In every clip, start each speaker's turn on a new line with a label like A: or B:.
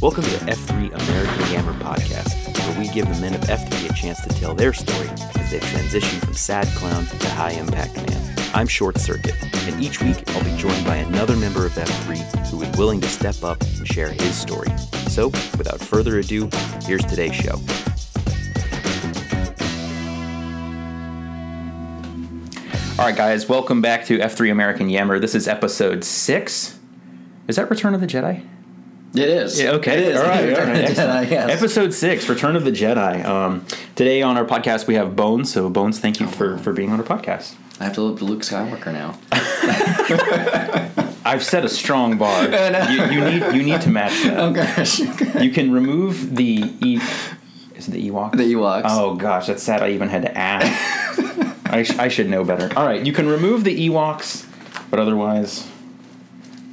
A: Welcome to F3 American Yammer podcast, where we give the men of F3 a chance to tell their story as they transition from sad clown to high impact man. I'm Short Circuit, and each week I'll be joined by another member of F3 who is willing to step up and share his story. So, without further ado, here's today's show. All right, guys, welcome back to F3 American Yammer. This is episode six. Is that Return of the Jedi?
B: It is.
A: Yeah, okay.
B: It is.
A: All right. All right.
B: the Jedi, yes.
A: Episode six, Return of the Jedi. Um, today on our podcast we have Bones. So Bones, thank you for for being on our podcast.
B: I have to look to Luke Skywalker now.
A: I've set a strong bar. you, you need you need to match that.
B: Oh gosh. the
A: You can remove the e. Is it the Ewok?
B: Ewoks.
A: Oh gosh, that's sad. I even had to ask. I, sh- I should know better. All right, you can remove the Ewoks, but otherwise,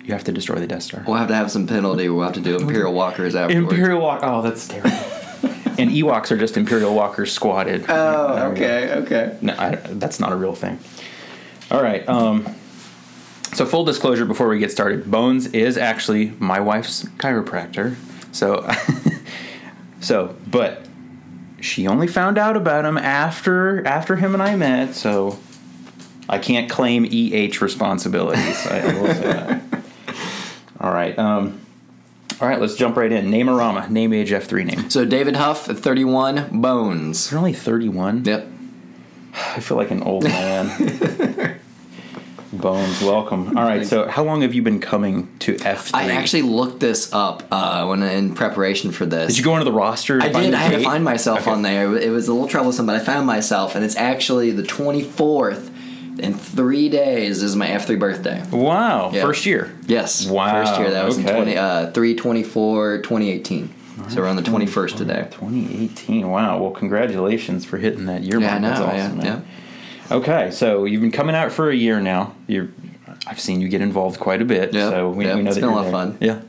A: you have to destroy the Death Star.
B: We'll have to have some penalty. We'll have to do Imperial Walkers afterwards.
A: Imperial Walk. Oh, that's terrible. and Ewoks are just Imperial Walkers squatted.
B: Oh, okay, okay.
A: No, I, that's not a real thing. All right. Um, so full disclosure before we get started, Bones is actually my wife's chiropractor. So, so, but she only found out about him after after him and I met. So, I can't claim EH responsibilities. I, I will say that. All right. Um, all right. Let's jump right in. Name Arama. Name age F three name.
B: So David Huff, 31, Bones.
A: You're only thirty one.
B: Yep.
A: I feel like an old man. Bones, welcome. All right, so how long have you been coming to F3?
B: I actually looked this up uh, when in preparation for this.
A: did you go into the roster?
B: I did. I had to find myself
A: Okay.
B: on there. It was a little troublesome, but I found myself, and it's actually the 24th. In three days is my F3 birthday.
A: Wow,
B: Yeah.
A: first year.
B: Yes.
A: Wow,
B: First year. That was
A: okay.
B: in 20, uh, 324, 2018. So we're on the 21st today.
A: 2018. Wow. Well, congratulations for hitting that year
B: Yeah, I
A: mark.
B: know.
A: That's awesome,
B: yeah,
A: man. Okay, so you've been coming out for a year now. You're, I've seen you get involved quite a bit.
B: Yeah,
A: So we,
B: yeah,
A: we know
B: it's
A: that
B: been a lot of fun.
A: Yeah.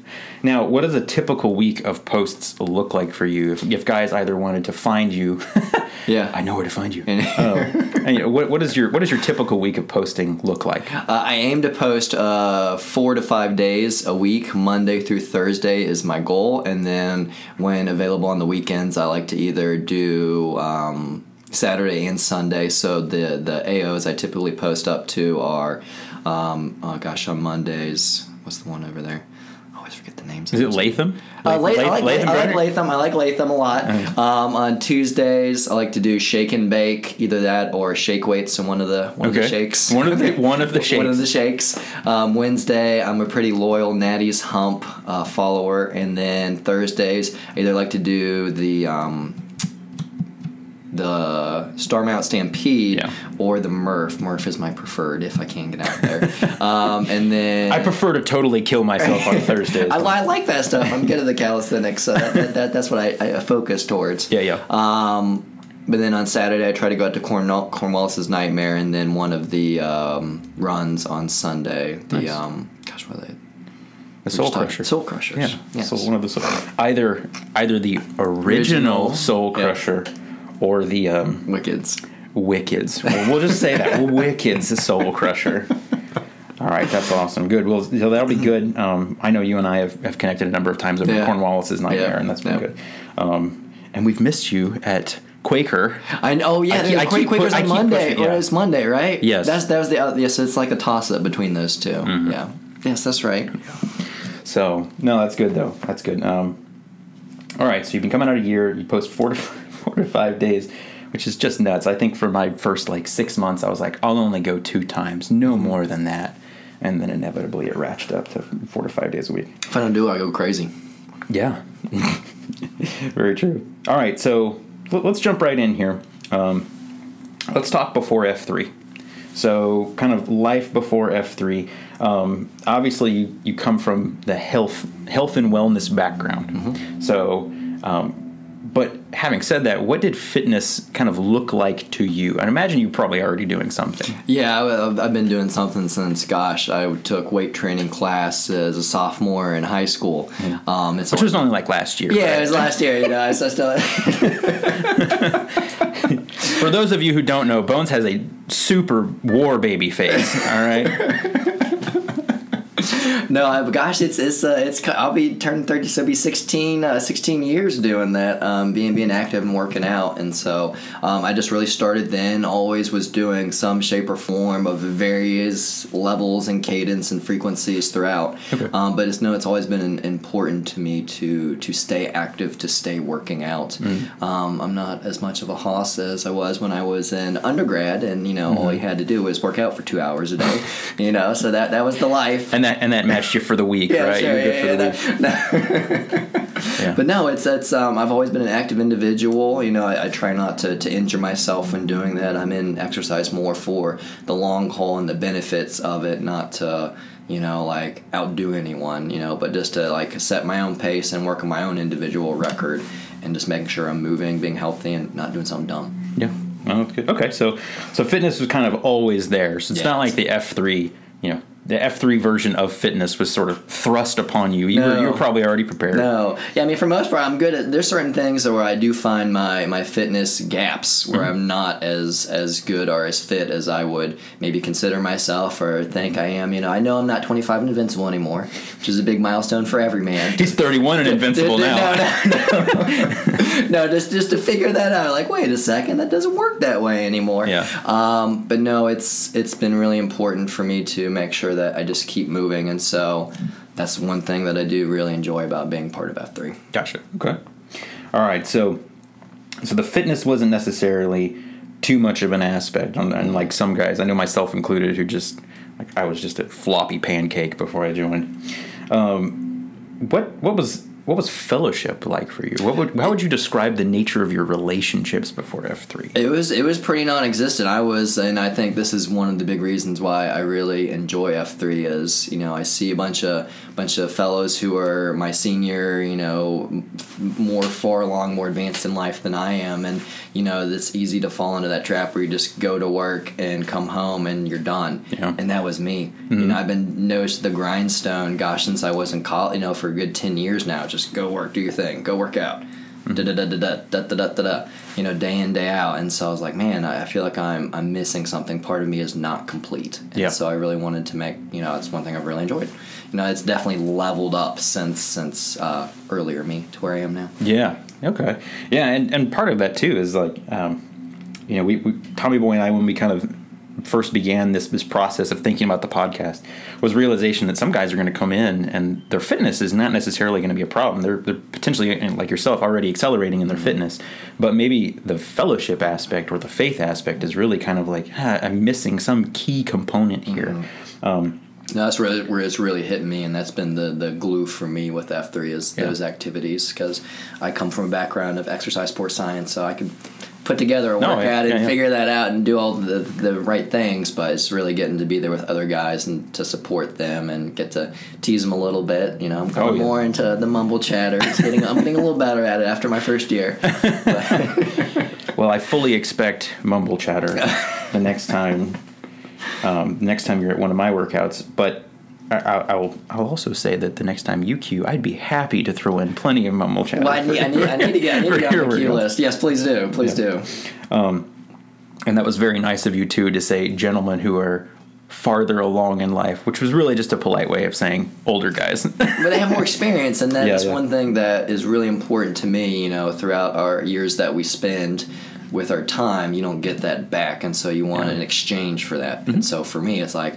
A: Now, what does a typical week of posts look like for you? If, if guys either wanted to find you,
B: Yeah.
A: I know where to find you.
B: And-
A: oh, and, you know, what, what is your what does your typical week of posting look like?
B: Uh, I aim to post uh, four to five days a week. Monday through Thursday is my goal, and then when available on the weekends, I like to either do um, Saturday and Sunday. So the the AOs I typically post up to are, um, oh gosh, on Mondays. What's the one over there? I always forget the names.
A: Is it Latham?
B: Uh, I, like,
A: Latham
B: I like Latham. I like Latham a lot. Um, on Tuesdays, I like to do shake and bake, either that or shake weights and one of the one of the shakes.
A: One of the one of the shakes.
B: One of the shakes. Um, Wednesday, I'm a pretty loyal Natty's Hump uh, follower, and then Thursdays, I either like to do the um, the Starmount Stampede
A: Yeah.
B: or the Murph. Murph is my preferred if I can get out there. um, and then
A: I prefer to totally kill myself on Thursdays.
B: I, I like that stuff. I'm good at the calisthenics, so that, that, that, that's what I, I focus towards.
A: yeah, yeah.
B: Um, but then on Saturday, I try to go out to Cornwall, Cornwallis's Nightmare, and then one of the um, runs on Sunday. The
A: Nice.
B: um, gosh, what are they?
A: the Soul Crusher.
B: Soul Crushers.
A: Yeah.
B: Yes.
A: So one of the soul, either either the original,
B: Original.
A: Soul
B: Yeah.
A: Or the um,
B: Wickeds.
A: Wickeds. Well, we'll just say that Wickeds the Soul Crusher. All right, that's awesome. Good. Well, so that'll be good. Um, I know you and I have, have connected a number of times over
B: Yeah.
A: Cornwallis's Nightmare,
B: Yeah.
A: and that's been
B: Yeah.
A: good. Um, and we've missed you at Quaker.
B: I know. Oh, yeah,
A: I I keep
B: Quakers
A: I
B: on Monday.
A: pushing- yeah.
B: Or it's Monday, right?
A: Yes.
B: That's that was the other. Yes, it's like a toss up between those 2
A: Mm-hmm.
B: Yeah. Yes, that's right.
A: So no, that's good though. That's good. Um, all right, so you've been coming out a year. You post four to four to five days, which is just nuts. I think for my first like six months, I was like, I'll only go two times, no more than that. And then inevitably it ratcheted up to four to five days a week.
B: If I don't do it, I go crazy.
A: Yeah, very true. All right, so let- let's jump right in here. Um, let's talk before F three. So, kind of life before F three. Um, obviously, you, you come from the health health and wellness background. So, um, but having said that, what did fitness kind of look like to you? I imagine you're probably already doing something.
B: Yeah, I've, been doing something since, gosh, I took weight training class as a sophomore in high school. Um, it's
A: Which was only like last year.
B: yeah,
A: right?
B: it was last year. You know, I so still.
A: For those of you who don't know, Bones has a super war baby face. All right.
B: no, I, gosh, it's it's uh, it's. I'll be turning thirty, so it'll be 16, uh, 16 years doing that, um, being being active and working out, and so um, I just really started then. Always was doing some shape or form of various levels and cadence and frequencies throughout.
A: Okay.
B: Um, but it's no, it's always been an, important to me to to stay active, to stay working out.
A: Mm.
B: Um, I'm not as much of a hoss as I was when I was in undergrad, and you know, all
A: Mm-hmm.
B: you had to do was work out for two hours a day. you know, so that that was the life.
A: And that and that matched you for the week, right?
B: sure,
A: You're good for
B: yeah,
A: the
B: yeah,
A: week.
B: no.
A: Yeah.
B: But no, it's it's um, I've always been an active individual. You know, I, I try not to, to injure myself when doing that. I'm in exercise more for the long haul and the benefits of it, not to you know like outdo anyone. You know, but just to like set my own pace and work on my own individual record, and just making sure I'm moving, being healthy, and not doing something dumb.
A: Yeah. Oh, that's good. Okay, so so fitness was kind of always there. So it's not
B: Yes.
A: like the F three, you know, the F three version of fitness was sort of thrust upon you. You were you were probably already prepared.
B: No, yeah, I mean, for most part, I'm good at. There's certain things where I do find my my fitness gaps where I'm not as as good or as fit as I would maybe consider myself or think I am. You know, I know I'm not 25 and invincible anymore, which is a big milestone for every man.
A: He's thirty one and invincible
B: no,
A: now.
B: No, no, no, just just to figure that out. Like, wait a second, that doesn't work that way anymore.
A: Yeah.
B: Um, but no, it's it's been really important for me to make sure that I just keep moving, and so that's one thing that I do really enjoy about being part of F three.
A: Gotcha. Okay. All right. So, so the fitness wasn't necessarily too much of an aspect, and like some guys, I know myself included, who just like I was just a floppy pancake before I joined. Um, what what was what was fellowship like for you? What would how would you describe the nature of your relationships before F three?
B: It was it was pretty non-existent. I was, and I think this is one of the big reasons why I really enjoy F three. Is you know I see a bunch of bunch of fellows who are my senior, you know, more far along, more advanced in life than I am, and you know it's easy to fall into that trap where you just go to work and come home and you're done.
A: Yeah.
B: And that was me. You mm-hmm. know, I've been noticed the grindstone. Gosh, since I was in college, you know, for a good ten years now. Just go work, do your thing, go work out. Da da da da da da da da da you know day in day out. And so I was like man I I feel like I'm I'm missing something. Part of me is not complete. And
A: Yeah.
B: so I really wanted to make you know it's one thing I've really enjoyed. You know it's definitely leveled up since since uh, earlier me to where I am now.
A: Yeah. Okay. Yeah, and, and part of that too is like, um, you know, we, we Tommy Boy and I when we kind of first began this this process of thinking about the podcast was realization that some guys are going to come in and their fitness is not necessarily going to be a problem. They're they're potentially like yourself already accelerating in their fitness, but maybe the fellowship aspect or the faith aspect is really kind of like ah, I'm missing some key component here. Um,
B: No, that's really where it's really hit me, and that's been the, the glue for me with F three is
A: Yeah.
B: those activities because I come from a background of exercise sports science, so I could put together a
A: No,
B: workout
A: yeah,
B: and
A: yeah, yeah.
B: figure that out and do all the the right things. But it's really getting to be there with other guys and to support them and get to tease them a little bit. You know, I'm coming
A: Oh,
B: more into the mumble chatter. It's getting I'm getting a little better at it after my first year.
A: Well, I fully expect mumble chatter the next time. Um, next time you're at one of my workouts, but I, I, I'll I'll also say that the next time you queue, I'd be happy to throw in plenty of mumble chatter.
B: Well, I need, I need, I need to get, I need to get on the queue list. Yes, please do. Please
A: Yeah.
B: do.
A: and that was very nice of you too to say gentlemen who are farther along in life, which was really just a polite way of saying older guys.
B: but they have more experience, and that's
A: Yeah, yeah.
B: one thing that is really important to me. You know, throughout our years that we spend with our time, you don't get that back, and so you want
A: Yeah. Mm-hmm.
B: an exchange for that. And so for me, it's like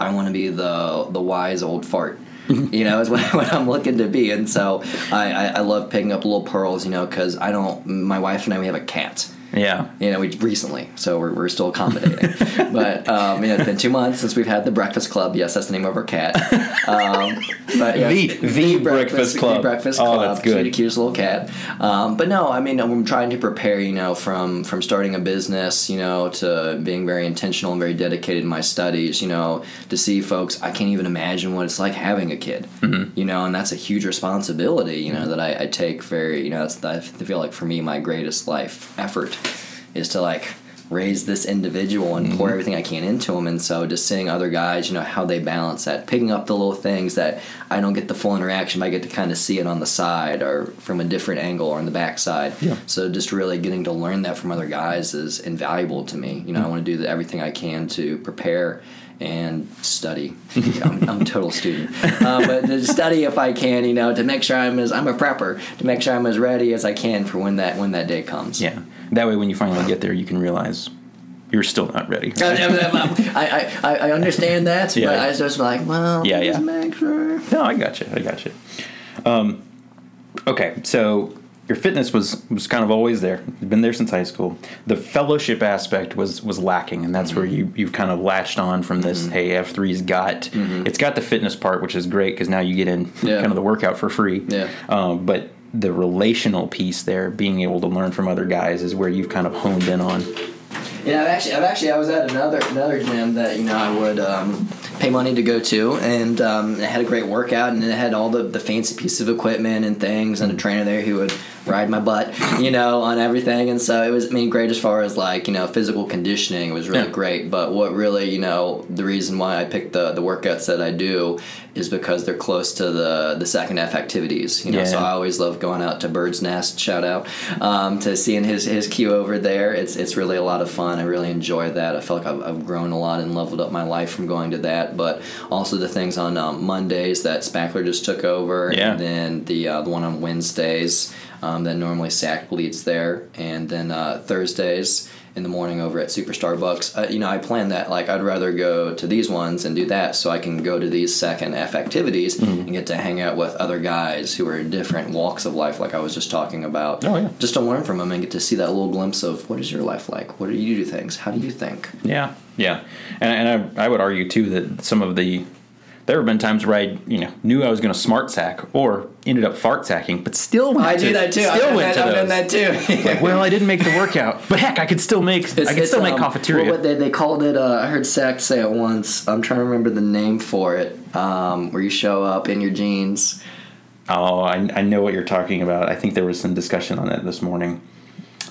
B: I want to be the the wise old fart. you know, is what, what I'm looking to be, and so I, I, I love picking up little pearls. You know, because I don't. My wife and I we have a cat.
A: Yeah.
B: You know, we recently, so we're, we're still accommodating. but um, you know, it's been two months since we've had the Breakfast Club. Yes, that's the name of our cat. Um, but yeah,
A: The- the Breakfast Club.
B: The Breakfast
A: Oh, that's good.
B: Cute, cutest little cat. Um, but no, I mean, I'm trying to prepare. You know, from from starting a business, you know, to being very intentional and very dedicated in my studies. You know, to see folks, I can't even imagine what it's like having a kid.
A: Mm-hmm.
B: You know, and that's a huge responsibility. You know, that I, I take very. You know, that's I feel like for me, my greatest life effort is to like raise this individual and pour mm-hmm. everything I can into them. And so just seeing other guys, you know, how they balance that, picking up the little things that I don't get the full interaction, but I get to kind of see it on the side or from a different angle or on the backside.
A: Yeah.
B: So just really getting to learn that from other guys is invaluable to me. You know, I mm. want to do the, everything I can to prepare and study. I'm, I'm a total student, uh, but to study if I can, you know, to make sure I'm as I'm a prepper, to make sure I'm as ready as I can for when that when that day comes.
A: Yeah. That way, when you finally get there, you can realize you're still not ready.
B: I, I, I understand that,
A: Yeah.
B: but I was just like, well,
A: Yeah,
B: just
A: yeah.
B: make sure.
A: No, I got you. I got you. Um, okay, so your fitness was was kind of always there. You've been there since high school. The fellowship aspect was was lacking, and that's where you you kind of latched on from this. Hey, F 3s got it's got the fitness part, which is great because now you get in
B: Yeah.
A: kind of the workout for free.
B: Yeah.
A: Um, but the relational piece there, being able to learn from other guys, is where you've kind of honed in on.
B: Yeah, I've actually, I've actually, I was at another another gym that you know I would um, pay money to go to, and um, it had a great workout, and it had all the, the fancy pieces of equipment and things, and a trainer there who would ride my butt, you know, on everything, and so it was, I mean, great as far as like you know physical conditioning was really
A: Yeah.
B: great, but what really you know the reason why I picked the the workouts that I do is because they're close to the the second F activities, you know, so I always love going out to Bird's Nest. Shout out um, to seeing his his queue over there. It's it's really a lot of fun. I really enjoy that. I feel like I've, I've grown a lot and leveled up my life from going to that. But also the things on um, Mondays that Spackler just took over,
A: Yeah.
B: and then the uh, the one on Wednesdays um, that normally Sack leads there, and then uh, Thursdays. In the morning over at Super Starbucks, uh, you know, I plan that like I'd rather go to these ones and do that, so I can go to these second F activities
A: Mm-hmm.
B: and get to hang out with other guys who are in different walks of life, like I was just talking about.
A: Oh, yeah.
B: Just to learn from them and get to see that little glimpse of what is your life like? What do you do things? How do you think?
A: Yeah, yeah, and, and I, I would argue too that some of the there have been times where I you know knew I was going to smart sack or ended up fart sacking, but still went
B: I
A: to,
B: do that too.
A: Still
B: I've done
A: went
B: that,
A: to
B: I've done
A: those.
B: that too.
A: Like, well, I didn't make the workout, but heck, I could still make I could still make
B: um,
A: Coffeeteria.
B: What, what they, they called it, uh, I heard Sack say it once. I'm trying to remember the name for it. Um, where you show up in your jeans.
A: Oh, I, I know what you're talking about. I think there was some discussion on that this morning.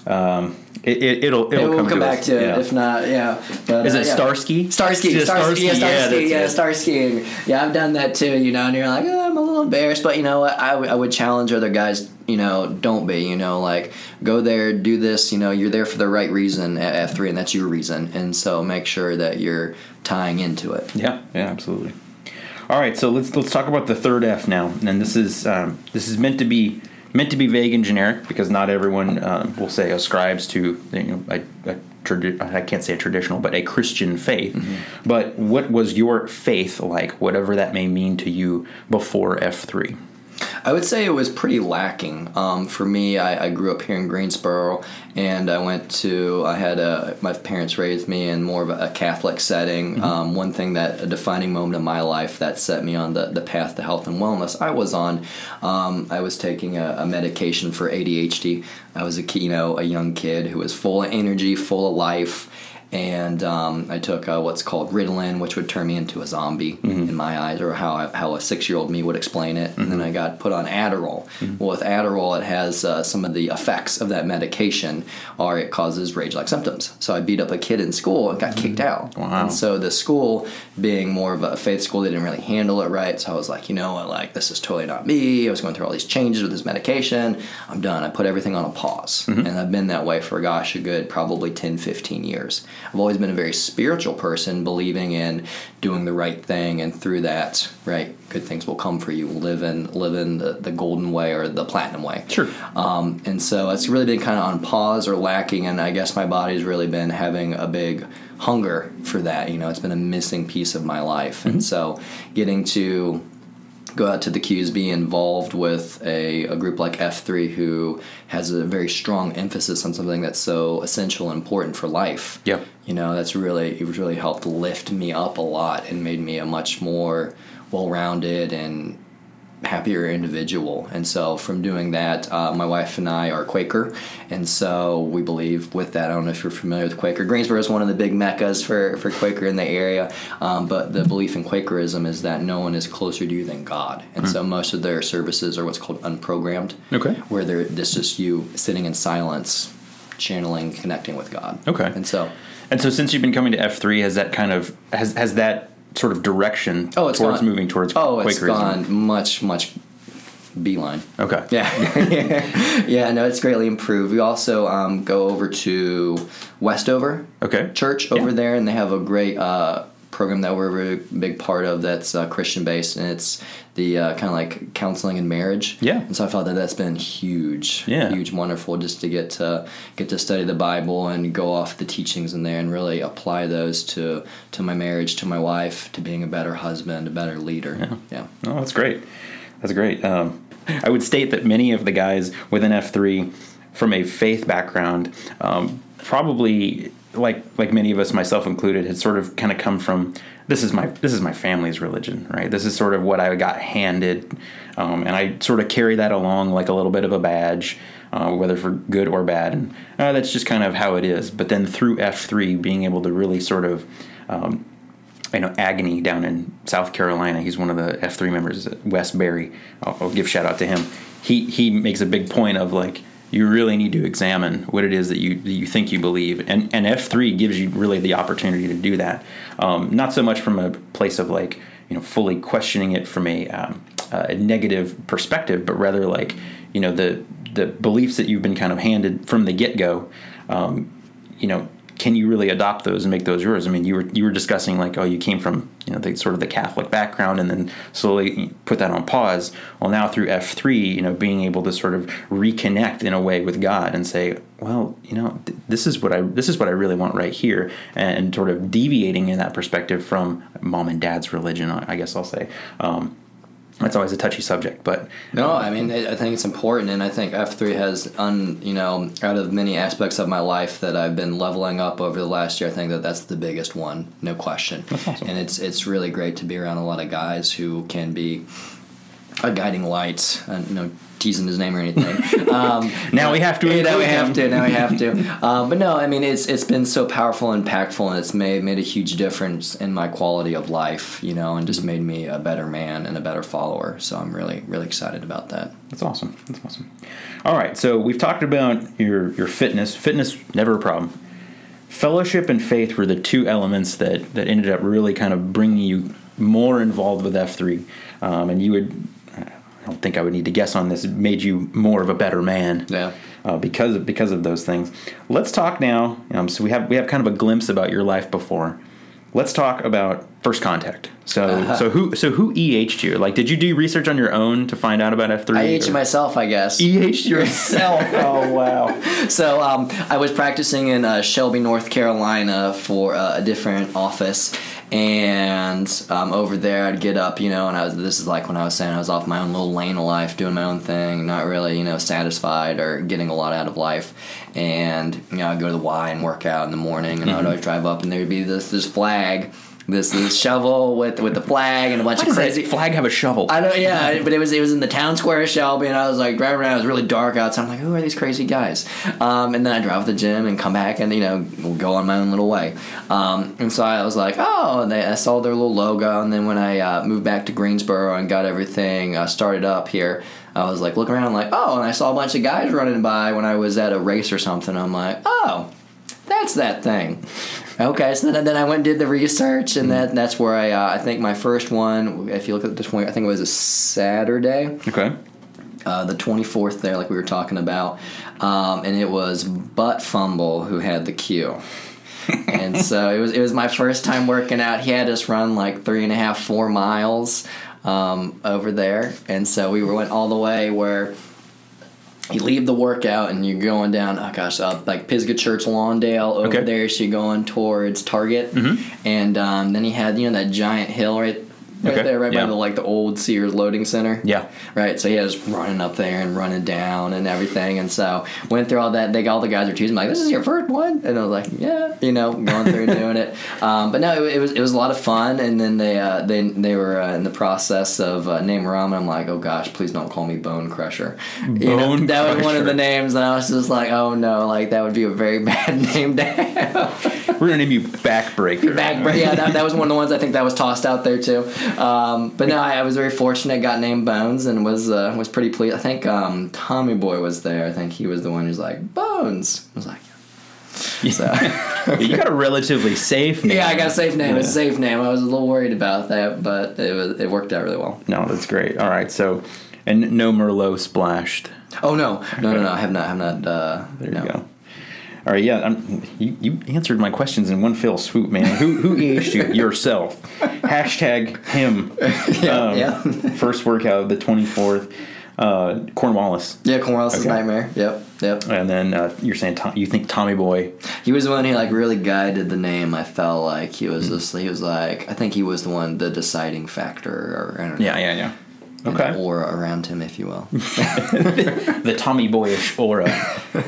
A: Um, it, it, it'll it'll
B: we'll
A: come,
B: come back
A: us.
B: to it.
A: Yeah.
B: If not, yeah. But,
A: Is
B: uh,
A: it
B: yeah.
A: Starsky?
B: Star skiing,
A: Yeah,
B: star
A: Starsky,
B: skiing, yeah, star
A: yeah,
B: skiing, yeah,
A: it.
B: star skiing. Yeah, I've done that too, you know, and you're like, oh, I'm a little embarrassed, but you know what? I, w- I would challenge other guys, you know, don't be, you know, like go there, do this, you know, you're there for the right reason at F3, and that's your reason. And so make sure that you're tying into it.
A: Yeah, yeah, absolutely. All right, so let's let's talk about the third F now, and this is um, this is meant to be meant to be vague and generic because not everyone um, will say ascribes to you know a, a tradi- I can't say a traditional, but a Christian faith. But what was your faith like, whatever that may mean to you before F three?
B: I would say it was pretty lacking. Um, for me, I, I grew up here in Greensboro, and I went to. I had a, my parents raised me in more of a, Catholic setting. Um, one thing that a defining moment in my life that set me on the, the path to health and wellness. I was on. Um, I was taking a, a medication for ADHD. I was a you know a young kid who was full of energy, full of life. And um, I took uh, what's called Ritalin, which would turn me into a zombie in my eyes, or how I, how a six year old me would explain it. And then I got put on Adderall. Well, with Adderall, it has uh, some of the effects of that medication, or it causes rage like symptoms. So I beat up a kid in school and got kicked out.
A: Wow.
B: And so the school, being more of a faith school, they didn't really handle it right. So I was like, you know what, like this is totally not me. I was going through all these changes with this medication. I'm done. I put everything on a pause. And I've been that way for, gosh, a good probably 10, 15 years. I've always been a very spiritual person, believing in doing the right thing. And through that, right, good things will come for you. Live in, live in the, the golden way or the platinum way.
A: Sure.
B: Um, and so it's really been kind of on pause or lacking, and I guess my body's really been having a big hunger for that. You know, it's been a missing piece of my life, and so getting to go out to the Qs, be involved with a, a group like F3 who has a very strong emphasis on something that's so essential and important for life.
A: Yep.
B: You know, that's really, it really helped lift me up a lot and made me a much more well rounded and happier individual. And so, from doing that, uh, my wife and I are Quaker, and so we believe with that. I don't know if you're familiar with Quaker. Greensboro is one of the big meccas for, for Quaker in the area, um, but the belief in Quakerism is that no one is closer to you than God. And so, most of their services are what's called unprogrammed,
A: Okay.
B: where they're, this is you sitting in silence, channeling, connecting with God.
A: Okay.
B: And so,
A: And so since you've been coming to F three, has that kind of has has that sort of direction
B: Oh, it's
A: towards
B: gone.
A: moving towards
B: oh, it's
A: Quakerism?
B: gone much, much beeline.
A: Okay.
B: Yeah, yeah, no, it's greatly improved. We also um, go over to Westover
A: Okay.
B: Church over
A: Yeah.
B: there, and they have a great uh, program that we're a really big part of that's uh, Christian based, and it's the uh, kind of like counseling and marriage.
A: Yeah.
B: And so I felt that that's been huge,
A: Yeah.
B: huge, wonderful, just to get to get to study the Bible and go off the teachings in there and really apply those to to my marriage, to my wife, to being a better husband, a better leader.
A: Yeah.
B: yeah.
A: Oh, that's great. That's great. Um, I would state that many of the guys within F three, from a faith background, um, probably like like many of us, myself included, had sort of kind of come from this is my this is my family's religion, right? This is sort of what I got handed, um, and I sort of carry that along like a little bit of a badge. Uh, whether for good or bad, and uh, that's just kind of how it is. But then through F three, being able to really sort of um, I know Agony down in South Carolina. He's one of the F three members, Wes Berry. I'll, I'll give shout out to him. He he makes a big point of like you really need to examine what it is that you that you think you believe, and and F three gives you really the opportunity to do that. Um, not so much from a place of like you know fully questioning it from a, um, a negative perspective, but rather like you know the the beliefs that you've been kind of handed from the get go. Um, you know can you really adopt those and make those yours? I mean, you were you were discussing like, oh, you came from you know the sort of the Catholic background, and then slowly put that on pause. Well, now through F three, you know, being able to sort of reconnect in a way with God and say, well, you know, th- this is what I this is what I really want right here, and sort of deviating in that perspective from mom and dad's religion. I I guess I'll say. Um, that's always a touchy subject, but
B: No, I mean I think it's important, and I think F three has un you know out of many aspects of my life that I've been leveling up over the last year. I think that that's the biggest one, no question.
A: Awesome.
B: And it's it's really great to be around a lot of guys who can be a guiding light. you no teasing his name or anything. Um,
A: Now we have to
B: Yeah, now we have to. Now we have to. Um, but no, I mean it's it's been so powerful and impactful, and it's made made a huge difference in my quality of life. You know, and just made me a better man and a better follower. So I'm really really excited about that.
A: That's awesome. That's awesome. All right, so we've talked about your your fitness. Fitness never a problem. Fellowship and faith were the two elements that that ended up really kind of bringing you more involved with F three, um, and you would. I don't think I would need to guess on this. Made you more of a better man.
B: Yeah.
A: Uh, because of because of those things. Let's talk now. Um, so we have we have kind of a glimpse about your life before. Let's talk about first contact. So so who so who EH'd you? Like, did you do research on your own to find out about F three?
B: I EH'd myself, I guess.
A: EH yourself. oh wow.
B: So um, I was practicing in uh, Shelby, North Carolina for uh, a different office, and um, over there I'd get up, you know, and I was this is like when I was saying I was off my own little lane of life, doing my own thing, not really, you know, satisfied or getting a lot out of life, and you know I'd go to the Y and work out in the morning, and I would always drive up, and there'd be this this flag. This, this shovel with with the flag and a bunch
A: Why
B: of crazy
A: flag have a shovel?
B: I don't. Yeah, but it was it was in the town square of Shelby, and I was like driving around. It was really dark outside. I'm like, who are these crazy guys? Um, and then I drive to the gym and come back, and you know, go on my own little way. Um, and so I was like, oh, and they, I saw their little logo. And then when I uh, moved back to Greensboro and got everything uh, started up here. I was like looking around, like, oh, and I saw a bunch of guys running by when I was at a race or something. I'm like, oh, that's that thing. Okay, so then, then I went and did the research, and that that's where I uh, I think my first one. If you look at this one, I think it was a Saturday,
A: okay.
B: uh, the twenty fourth there, like we were talking about, um, and it was Butt Fumble who had the cue. and so it was it was my first time working out. He had us run like three and a half, four miles um, over there, and so we went all the way where you leave the workout and you're going down. Oh gosh, uh, like Pisgah Church, Lawndale over
A: Okay.
B: there. So you're going towards Target, and um, then he had you know that giant hill right. Right
A: Okay,
B: there, right
A: yeah.
B: by the like the old Sears loading center.
A: Yeah.
B: Right. So he was running up there and running down and everything, and so went through all that. They all the guys were teasing me, like, "This is your first one," and I was like, "Yeah," you know, going through and doing it. Um, but no, it, it was it was a lot of fun. And then they uh, they they were uh, in the process of uh, name Ram, and I'm like, "Oh gosh, please don't call me Bone Crusher." You know,
A: Bone
B: that was one of the names, and I was just like, "Oh no, like that would be a very bad name to have."
A: We're gonna name you Backbreaker.
B: Back, but yeah, that, that was one of the ones I think that was tossed out there too. Um, but no, I, I was very fortunate. Got named Bones and was uh, was pretty pleased. I think um, Tommy Boy was there. I think he was the one who's like Bones. I was like, so
A: you got a relatively safe name.
B: yeah, I got a safe name. It was a safe name. I was a little worried about that, but it was it worked out really well.
A: No, that's great. All right, so and no Merlot splashed.
B: Oh no, no, no, no! I have not, have not. Uh,
A: There
B: no.
A: you go. All right, yeah, I'm, you, you answered my questions in one fell swoop, man. Who who EH'd you? Yourself. Hashtag him.
B: Yeah,
A: Um,
B: yeah.
A: First workout of the 24th. Uh, Cornwallis.
B: Yeah, Cornwallis'
A: Okay.
B: nightmare. Yep, yep.
A: And then uh, you're saying Tom, you think Tommy Boy.
B: He was the one who like really guided the name. I felt like he was just he was like I think he was the one the deciding factor or I don't know.
A: Yeah, yeah, yeah. Okay.
B: aura around him, if you will.
A: the Tommy Boyish aura,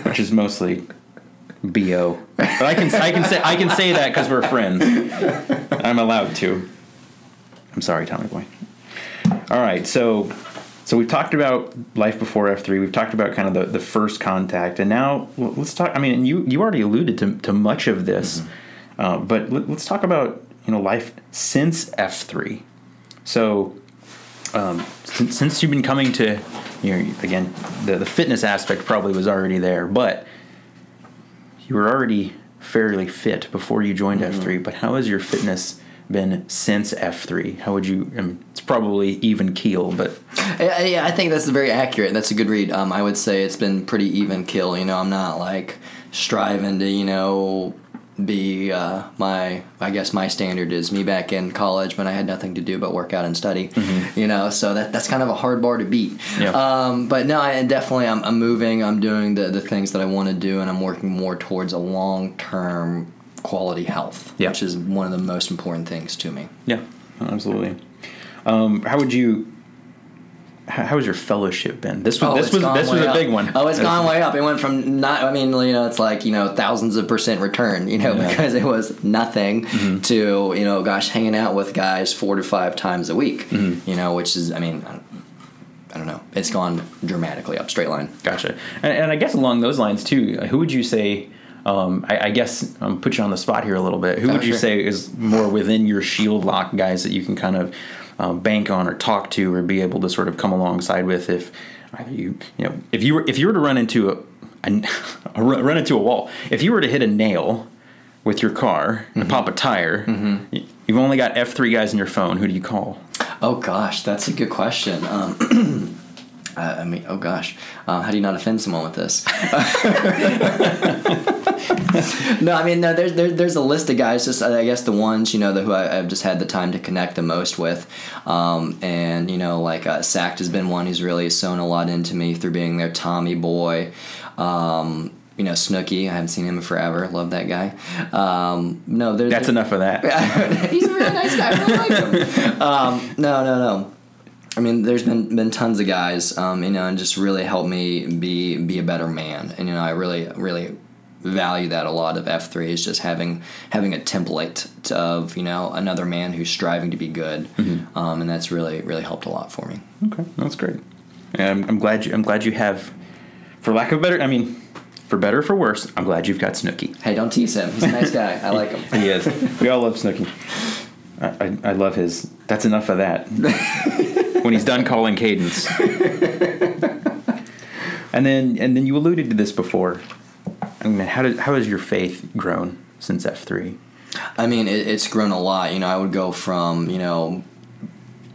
A: which is mostly bo. But I can I can say I can say that because we're friends. I'm allowed to. I'm sorry, Tommy Boy. All right, so so we've talked about life before F three. We've talked about kind of the, the first contact, and now let's talk. I mean, you you already alluded to, to much of this, uh, but let, let's talk about you know life since F three. So um, since, since you've been coming to, you know, again, the, the fitness aspect probably was already there, but you were already fairly fit before you joined F3. But how has your fitness been since F3? How would you, I mean, it's probably even keel, but
B: Yeah, yeah, I think that's very accurate. That's a good read. Um, I would say it's been pretty even kill. You know, I'm not like striving to, you know, be uh, my. I guess my standard is me back in college when I had nothing to do but work out and study. You know, so that that's kind of a hard bar to beat.
A: Yeah.
B: Um, but no, I definitely I'm, I'm moving. I'm doing the the things that I want to do, and I'm working more towards a long term quality health,
A: Yeah.
B: which is one of the most important things to me.
A: yeah, absolutely. Um, how would you, how, has your fellowship been? This was,
B: Oh,
A: this was, this was a
B: up.
A: big one.
B: Oh, it's gone way up. It went from not. I mean, you know, it's like you know thousands of percent return. You know,
A: Yeah. Mm-hmm.
B: because it was nothing to you know, gosh, hanging out with guys four to five times a week.
A: Mm-hmm.
B: You know, which is, I mean, I don't, I don't know. It's gone dramatically up, straight line.
A: Gotcha. And, and I guess along those lines too, who would you say? Um, I, I guess I'm put you on the spot here a little bit. Who
B: Oh,
A: would you
B: sure.
A: say is more within your shield lock guys that you can kind of um, bank on or talk to or be able to sort of come alongside with if either you you know if you were if you were to run into a, a, a run into a wall if you were to hit a nail with your car and
B: Mm-hmm.
A: pop a tire y- you've only got F three guys in your phone who do you call?
B: Oh gosh, that's a good question. Um, I I mean, oh gosh, uh, how do you not offend someone with this? no, I mean, no, there's there, there's a list of guys. Just I guess the ones you know the, who I, I've just had the time to connect the most with, um, and you know, like uh, Sact has been one who's really sewn a lot into me through being their Tommy boy. Um, you know, Snooky. I haven't seen him in forever. Love that guy. Um, no, there's
A: That's enough of that.
B: He's a really nice guy. I really like him. Um, no, no, no. I mean, there's been been tons of guys, um, you know, and just really helped me be be a better man. And you know, I really really value that a lot of F three is just having having a template of you know another man who's striving to be good, um, and that's really really helped a lot for me.
A: Okay, that's great. And I'm, I'm glad you. I'm glad you have, for lack of better. I mean, for better or for worse, I'm glad you've got Snooky.
B: Hey, don't tease him. He's a nice guy. I like him.
A: He is. we all love Snooky. I, I, I love his. That's enough of that. when he's done calling Cadence. and then and then you alluded to this before. I mean, how did how has your faith grown since F three?
B: I mean, it, it's grown a lot. You know, I would go from you know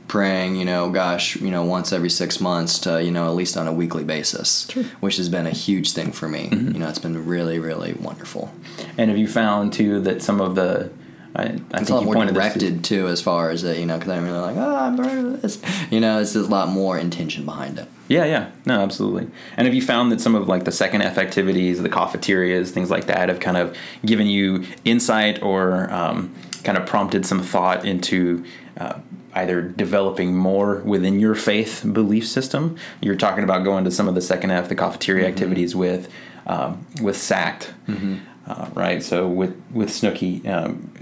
B: praying, you know, gosh, you know, once every six months to you know at least on a weekly basis, which has been a huge thing for me. Mm-hmm. You know, it's been really, really wonderful.
A: And have you found too that some of the I, I
B: It's
A: think
B: a lot
A: you
B: more
A: pointed to-
B: directed too, as far as it, you know, because I'm really like, oh, I'm part of this. You know, it's a lot more intention behind it.
A: Yeah, yeah, no, absolutely. And have you found that some of like the second F activities, the Coffeeterias, things like that, have kind of given you insight or um, kind of prompted some thought into uh, either developing more within your faith belief system? You're talking about going to some of the second F, the Coffeeteria activities with um, with SACT. Uh, right, so with with Snooky, um,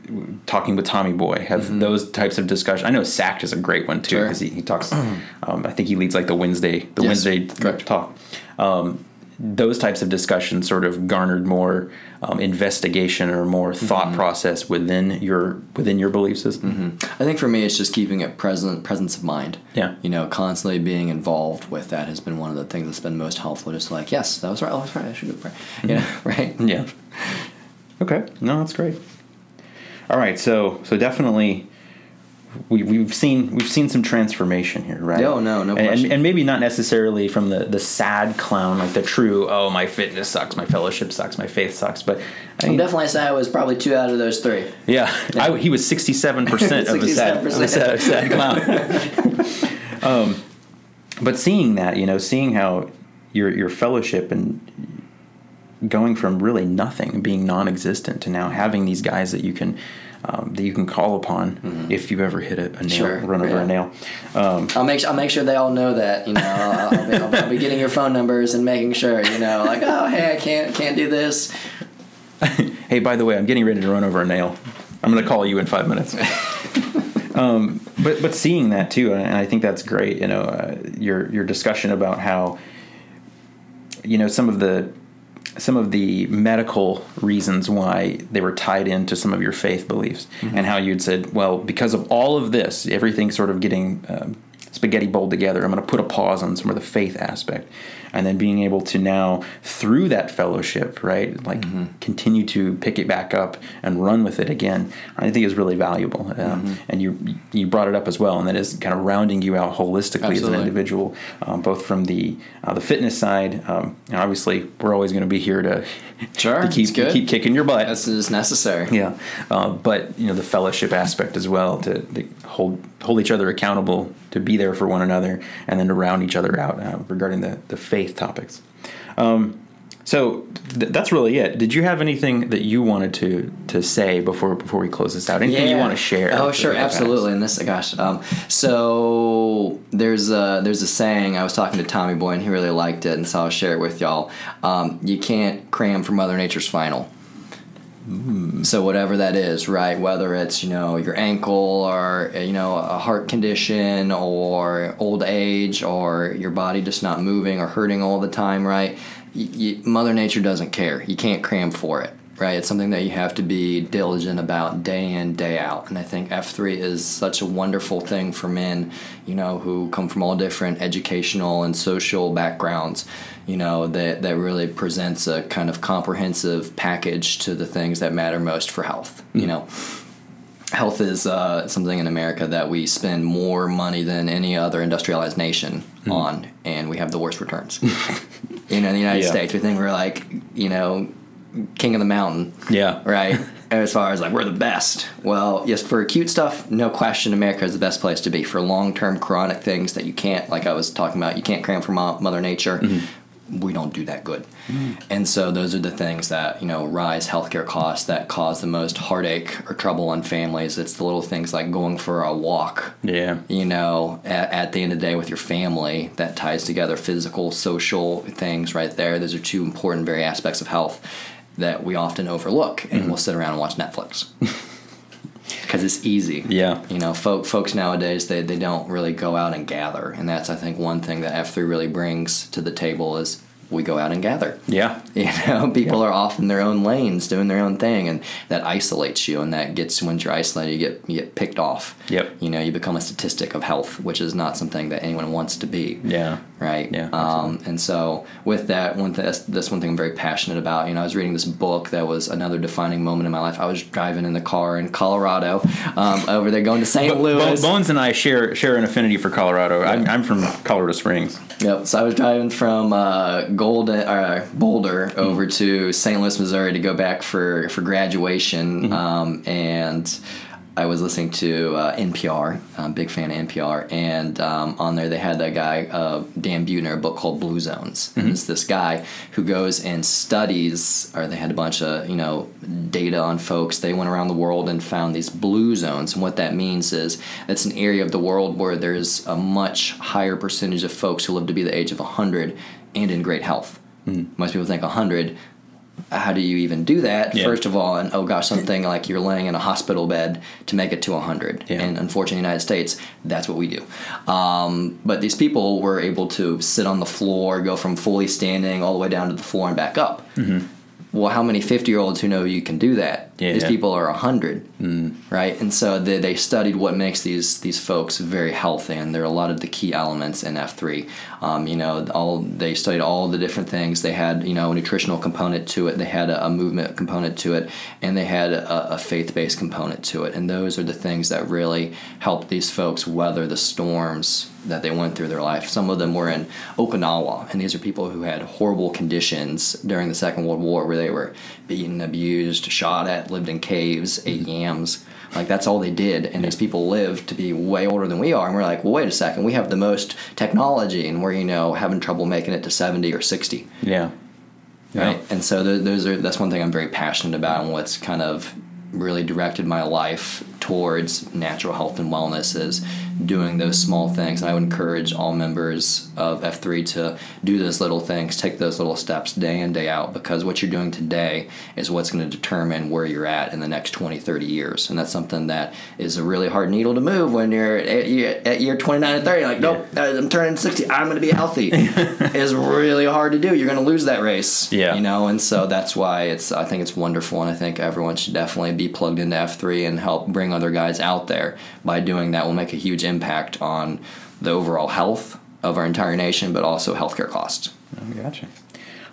A: talking with Tommy Boy, have those types of discussions. I know Sacked is a great one too
B: Sure.
A: because he, he talks. um, I think he leads like the Wednesday the
B: Yes,
A: Wednesday
B: correct.
A: talk. Um, those types of discussions sort of garnered more um, investigation or more thought
B: Mm-hmm.
A: process within your within your belief system.
B: I think for me, it's just keeping it present, presence of mind.
A: Yeah.
B: You know, constantly being involved with that has been one of the things that's been most helpful. Just like, yes, that was right. Oh, that's right. I should go pray. You know, right?
A: Yeah. Okay. No, that's great. All right. So so definitely we, we've seen we've seen some transformation here, right?
B: No, no, no
A: And,
B: question.
A: and maybe not necessarily from the the sad clown, like the true. Oh, my fitness sucks, my fellowship sucks, my faith sucks. But I mean,
B: definitely say I was probably two out of those three.
A: yeah, I, he was sixty seven percent of the sad, of sad, sad clown. um, but seeing that, you know, seeing how your your fellowship and going from really nothing, being non-existent, to now having these guys that you can um, that you can call upon if you ever hit a, a nail,
B: Mm-hmm. Sure,
A: run over
B: yeah.
A: a nail. Um,
B: I'll make I'll make sure they all know that. You know, I'll, I'll, be, I'll, I'll be getting your phone numbers and making sure. You know, like oh hey, I can't can't do this.
A: hey, by the way, I'm getting ready to run over a nail. I'm going to call you in five minutes. um, but but seeing that too, and I think that's great. You know, uh, your your discussion about how you know some of the some of the medical reasons why they were tied into some of your faith beliefs, and how you'd said, well, because of all of this, everything sort of getting um, spaghetti bowled together. I'm going to put a pause on some of the faith aspect, and then being able to now through that fellowship, right, like continue to pick it back up and run with it again. I think is really valuable, um, and you you brought it up as well, and that is kind of rounding you out holistically as an individual, um, both from the uh, the fitness side. Um, and obviously, we're always going to be here to
B: Sure,
A: to keep
B: good.
A: keep kicking your butt.
B: This is necessary.
A: Yeah, uh, but you know the fellowship aspect as well to, to hold hold each other accountable, to be there for one another, and then to round each other out uh, regarding the the faith topics. Um, so th- that's really it. Did you have anything that you wanted to to say before before we close this out? Anything you want to share?
B: Oh, sure, absolutely. And this, gosh, um, so there's a there's a saying. I was talking to Tommy Boy, and he really liked it, and so I'll share it with y'all. Um, you can't cram for Mother Nature's final. So whatever that is, right? Whether it's you know your ankle or you know a heart condition or old age or your body just not moving or hurting all the time, right? Mother Nature doesn't care. You can't cram for it, right? It's something that you have to be diligent about day in day out. And I think F three is such a wonderful thing for men, you know, who come from all different educational and social backgrounds you know that that really presents a kind of comprehensive package to the things that matter most for health you know health is uh, something in america that we spend more money than any other industrialized nation on and we have the worst returns you know in the united
A: Yeah.
B: states we think we're like you know king of the mountain.
A: Yeah.
B: right? As far as like we're the best. Well yes for acute stuff no question america is the best place to be. For long-term chronic things that you can't like i was talking about you can't cram from Mo- mother nature mm-hmm. we don't do that good. Mm. And so those are the things that you know rise healthcare costs that cause the most heartache or trouble in families. It's the little things like going for a walk.
A: Yeah.
B: you know, at, at the end of the day with your family that ties together physical, social things right there. Those are two important, very aspects of health that we often overlook, and mm-hmm. we'll sit around and watch Netflix because it's easy.
A: Yeah.
B: You know, folk, folks nowadays they, they don't really go out and gather, and that's I think one thing that F three really brings to the table is we go out and gather.
A: Yeah.
B: You know, people are off in their own lanes doing their own thing, and that isolates you. And that gets when you're isolated, you get you get picked off.
A: Yep.
B: You know, you become a statistic of health, which is not something that anyone wants to be.
A: Yeah.
B: Right.
A: Yeah,
B: Um, and so with that, one th- that's, that's one thing I'm very passionate about. You know, I was reading this book that was another defining moment in my life. I was driving in the car in Colorado, um, over there going to St. Louis.
A: Bones and I share share an affinity for Colorado. I'm, I'm from Colorado Springs.
B: Yep. So I was driving from uh, Golden, uh, Boulder over to St. Louis, Missouri to go back for for graduation, um, and I was listening to uh, NPR. I'm a big fan of NPR, and um, on there they had that guy uh, Dan Buettner, a book called Blue Zones. And it's this guy who goes and studies, or they had a bunch of you know data on folks. They went around the world and found these blue zones, and what that means is it's an area of the world where there's a much higher percentage of folks who live to be the age of 100 and in great health. Most people think 100 how do you even do that?
A: Yeah.
B: First of all, and oh gosh, something like you're laying in a hospital bed to make it to 100.
A: Yeah.
B: And unfortunately, in the United States, that's what we do. Um, but these people were able to sit on the floor, go from fully standing all the way down to the floor and back up. Well, how many 50 year olds who know you can do that?
A: Yeah.
B: These people are 100. Right? And so they, they studied what makes these these folks very healthy, and there are a lot of the key elements in F three. Um, you know, all they studied all the different things. They had you know a nutritional component to it. They had a, a movement component to it, and they had a, a faith based component to it. And those are the things that really helped these folks weather the storms that they went through their life. Some of them were in Okinawa, and these are people who had horrible conditions during the Second World War, where they were beaten, abused, shot at, lived in caves, ate yams. Like that's all they did, and these people lived to be way older than we are. And we're like, well, wait a second, we have the most technology, and we're you know having trouble making it to seventy or sixty.
A: Yeah.
B: Right.
A: Yeah.
B: And so th- those are that's one thing I'm very passionate about, and what's kind of really directed my life towards natural health and wellness is doing those small things. And I would encourage all members of F3 to do those little things, take those little steps day in, day out, because what you're doing today is what's going to determine where you're at in the next 20, 30 years. And that's something that is a really hard needle to move when you're at year, at year 29 and 30. Like, nope, uh, I'm turning 60, I'm going to be healthy. it's really hard to do. You're going to lose that race.
A: Yeah.
B: You know, and so that's why it's, I think it's wonderful. And I think everyone should definitely be plugged into F3 and help bring other guys out there. By doing that, will make a huge impact on the overall health of our entire nation, but also healthcare costs.
A: I gotcha.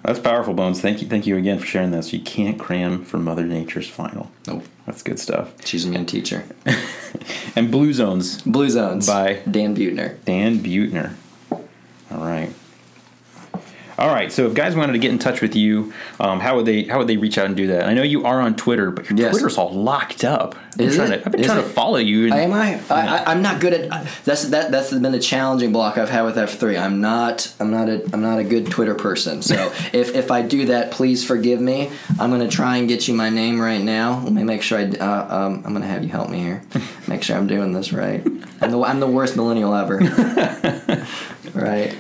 A: That's powerful, Bones. Thank you, thank you again for sharing this. You can't cram for Mother Nature's final.
B: Nope.
A: That's good stuff.
B: She's a mean teacher.
A: And Blue Zones,
B: Blue Zones
A: By-
B: Dan Buettner.
A: Dan Buettner. All right. All right. So if guys wanted to get in touch with you, um, how would they how would they reach out and do that? I know you are on Twitter, but your
B: Yes.
A: Twitter's all locked up. I've been
B: Is
A: trying
B: it?
A: to I've been
B: Is
A: trying
B: it?
A: to follow you. And,
B: Am I? I, I I'm not good at that's that that's been a challenging block I've had with F3. I'm not I'm not a I'm not a good Twitter person. So if if I do that, please forgive me. I'm gonna try and get you my name right now. Let me make sure I uh, um, I'm gonna have you help me here. Make sure I'm doing this right. I'm the I'm the worst millennial ever. right.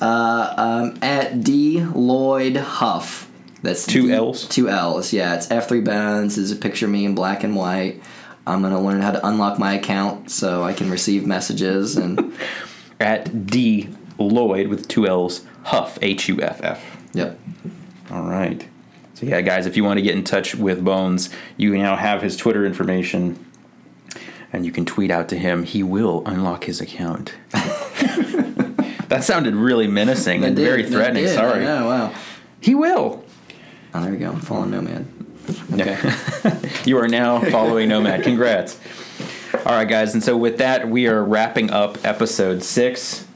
B: Uh, um, at D Lloyd Huff. That's
A: Two
B: D-
A: L's?
B: Two L's. Yeah, it's F3 Bones. Is a picture of me in black and white. I'm gonna learn how to unlock my account so I can receive messages and
A: at D Lloyd with two L's Huff H U F F.
B: yep.
A: All right. So yeah, guys, if you want to get in touch with Bones, you now have his Twitter information, and you can tweet out to him. He will unlock his account. that sounded really menacing and
B: did-
A: very threatening.
B: did,
A: Sorry.
B: Know, wow.
A: He will.
B: Oh, there we go. I'm following Nomad. Okay.
A: You are now following Nomad. Congrats. All right, guys, and so with that, we are wrapping up episode six,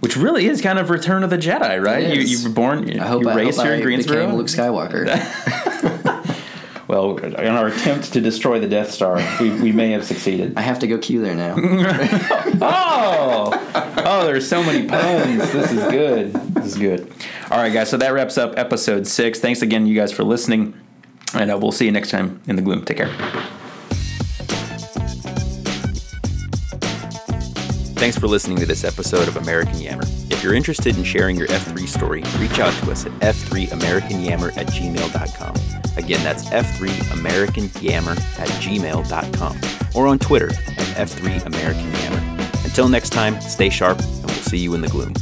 A: which really is kind of Return of the Jedi, right? You, you were born,
B: I hope
A: you
B: I,
A: raised
B: hope
A: here
B: I
A: in Greensboro.
B: became Luke Skywalker.
A: Well, in our attempt to destroy the Death Star, we, we may have succeeded.
B: I have to go queue there now.
A: Oh, oh, there's so many puns. This is good. This is good. All right, guys. So that wraps up episode six. Thanks again, you guys, for listening, and uh, we'll see you next time in the gloom. Take care. Thanks for listening to this episode of American Yammer. If you're interested in sharing your F3 story, reach out to us at f3americanyammer at gmail.com. Again, that's f3americanyammer at gmail.com or on Twitter at f3americanyammer. Until next time, stay sharp, and we'll see you in the gloom.